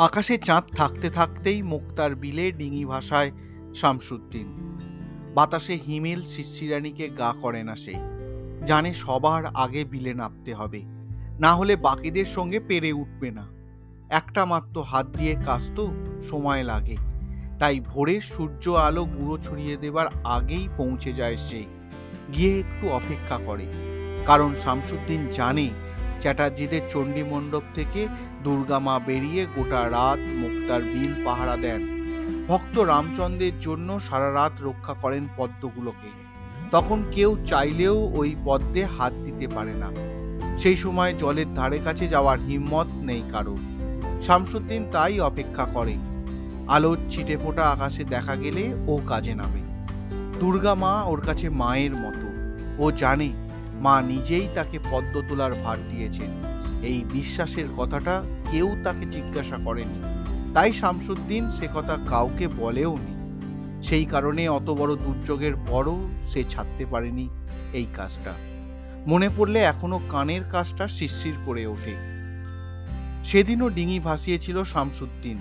আকাশে চাঁদ থাকতে থাকতেই মুক্তার বিলে ডিঙি ভাষায় শামসুদ্দিন। বাতাসে হিমেল শিশিরানিকে গা করে না সে। জানে সবার আগে বিলে নামতে হবে। না হলে বাকিদের সঙ্গে পেরে উঠবে না। একটা মাত্র হাত দিয়ে কাজ তো সময় লাগে। তাই ভোরে সূর্য আলো গুঁড়ো ছড়িয়ে দেবার আগেই পৌঁছে যায় সে। গিয়ে একটু অপেক্ষা করে। কারণ শামসুদ্দিন জানে চ্যাটার্জিদের চণ্ডী মণ্ডপ থেকে দুর্গা মা বেরিয়ে গোটা রাত মুক্তার বিল পাহারা দেন। ভক্ত রামচন্দ্রের জন্য সারা রাত রক্ষা করেন পদ্মগুলোকে। তখন কেউ চাইলেও ওই পদ্মে হাত দিতে পারে না। সেই সময় জলের ধারে কাছে যাওয়ার হিম্মত নেই কারও শামসুদ্দিন তাই অপেক্ষা করে। আলোর ছিটে ফোটা আকাশে দেখা গেলে ও কাজে নামে। দুর্গা মা ওর কাছে মায়ের মতো। ও জানে মা নিজেই তাকে পদ্ম তোলার ভার দিয়েছেন। এই বিশ্বাসের কথাটা কেউ তাকে জিজ্ঞাসা করেনি। তাই শামসুদ্দিন সে কথা কাউকে বলেও নি সেই কারণে অত বড় দুর্যোগের পরও সে ছাড়তে পারেনি এই কাজটা। মনে পড়লে এখনও কানের কাজটা শিরশির করে ওঠে। সেদিনও ডিঙি ভাসিয়েছিল শামসুদ্দিন।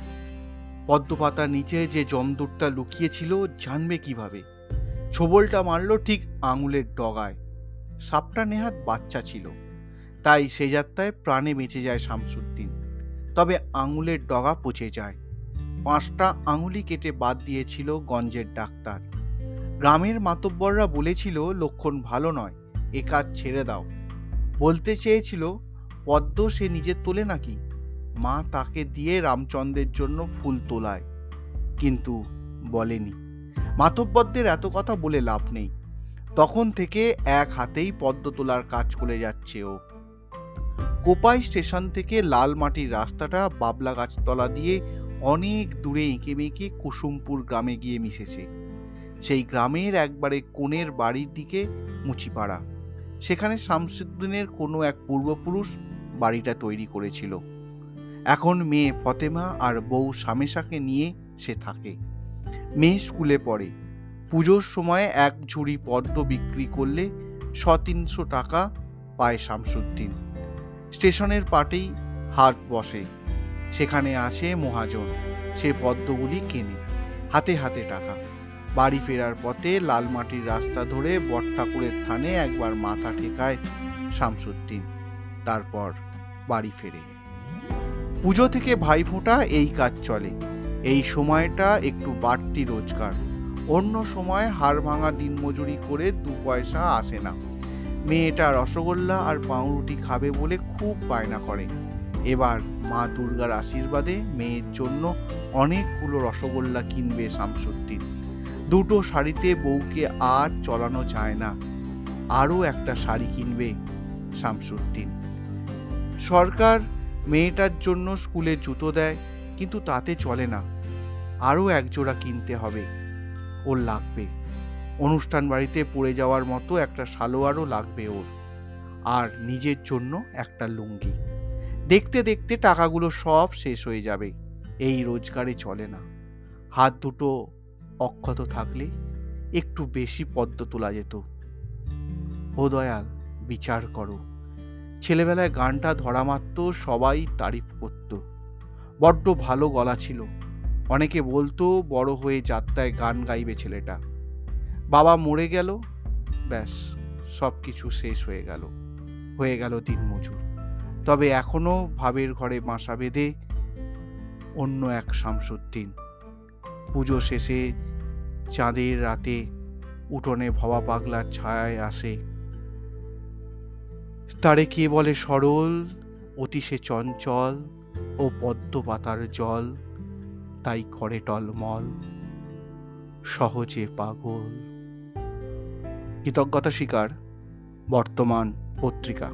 পদ্মপাতার নিচে যে জমদূরটা লুকিয়েছিল জানবে কীভাবে। ছোবলটা মারল ঠিক আঙুলের ডগায়। সাপটা নেহাত বাচ্চা ছিল। তাই সে যাত্রায় প্রাণে বেঁচে যায় শামসুদ্দিন। তবে আঙুলের ডগা পচে যায়। পাঁচটা আঙুলি কেটে বাদ দিয়েছিল গঞ্জের ডাক্তার। গ্রামের মাতব্বররা বলেছিল, লক্ষণ ভালো নয়, এ কাজ ছেড়ে দাও। বলতে চেয়েছিল, পদ্ম সে নিজে তোলে নাকি? মা তাকে দিয়ে রামচন্দ্রের জন্য ফুল তোলায়। কিন্তু বলেনি। মাতব্বরদের এত কথা বলে লাভ নেই। তখন থেকে এক হাতেই পদ্ম তোলার কাজ করে যাচ্ছে ও। কোপাই স্টেশন থেকে লাল মাটির রাস্তাটা বাবলা গাছতলা দিয়ে অনেক দূরে এঁকে বেঁকে কুসুমপুর গ্রামে গিয়ে মিশেছে। সেই গ্রামের একবারে কোণের বাড়ির দিকে মুচিপাড়া। সেখানে শামসুদ্দিনের কোনো এক পূর্বপুরুষ বাড়িটা তৈরি করেছিল। এখন মেয়ে ফতেমা আর বউ সামেশাকে নিয়ে সে থাকে। মেয়ে স্কুলে পড়ে। পুজোর সময় এক ঝুড়ি পদ্ম বিক্রি করলে শ তিনশো টাকা পায় শামসুদ্দিন। স্টেশনের পাটেই হাট বসে, সেখানে আসে মহাজন, সে পদ্মগুলি কেনে, হাতে হাতে টাকা। বাড়ি ফেরার পথে লাল মাটির রাস্তা ধরে বট ঠাকুরের থানে একবার মাথা ঠেকায় শামসুদ্দিন, তারপর বাড়ি ফেরে। পুজো থেকে ভাইফোঁটা এই কাজ চলে, এই সময়টা একটু বাড়তি রোজগার। অন্য সময় হাড় ভাঙা দিনমজুরি করে দু পয়সা আসে না। মেয়েটা রসগোল্লা আর পাউরুটি খাবে বলে খুব বায়না করে। এবার মা দুর্গার আশীর্বাদে মেয়ের জন্য অনেকগুলো রসগোল্লা কিনবে শামসুদ্দিন। দুটো শাড়িতে বউকে আর চলানো যায় না। আরও একটা শাড়ি কিনবে শামসুদ্দিন। সরকার মেয়েটার জন্য স্কুলে জুতো দেয়, কিন্তু তাতে চলে না। আরও একজোড়া কিনতে হবে। ওর লাগবে। অনুষ্ঠান বাড়িতে পড়ে যাওয়ার মতো একটা সালোয়ারও লাগবে ওর। আর নিজের জন্য একটা লুঙ্গি। দেখতে দেখতে টাকাগুলো সব শেষ হয়ে যাবে। এই রোজগারে চলে না। হাত দুটো অক্ষত থাকলে একটু বেশি পদ্ম তোলা যেত। ও দয়াল, বিচার করো। ছেলেবেলায় গানটা ধরা মাত্র সবাই তারিফ করত। বড্ড ভালো গলা ছিল। অনেকে বলতো, বড় হয়ে যাত্রায় গান গাইবে ছেলেটা। বাবা মরে গেল, ব্যাস সব কিছু শেষ হয়ে গেল। হয়ে গেল দিনমজুর তবে এখনও ভাবের ঘরে বাসা বেঁধে অন্য এক শামসুদ্দিন। পুজো শেষে চাঁদের রাতে উঠোনে ভবা পাগলার ছায়ায় আসে। তারে কে বলে সরল? অতিশে চঞ্চল ও পদ্ম পাতার জল। তাই করে টলমল। সহজে পাগল। কৃতজ্ঞতা শিকার বর্তমান পত্রিকা।